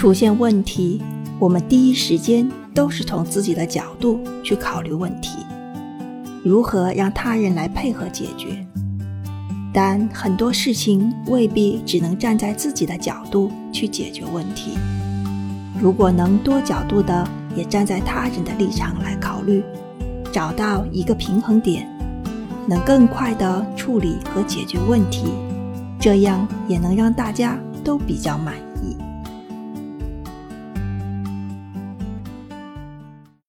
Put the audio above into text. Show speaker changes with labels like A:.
A: 出现问题，我们第一时间都是从自己的角度去考虑问题，如何让他人来配合解决，但很多事情未必只能站在自己的角度去解决问题，如果能多角度的也站在他人的立场来考虑，找到一个平衡点，能更快的处理和解决问题，这样也能让大家都比较满意。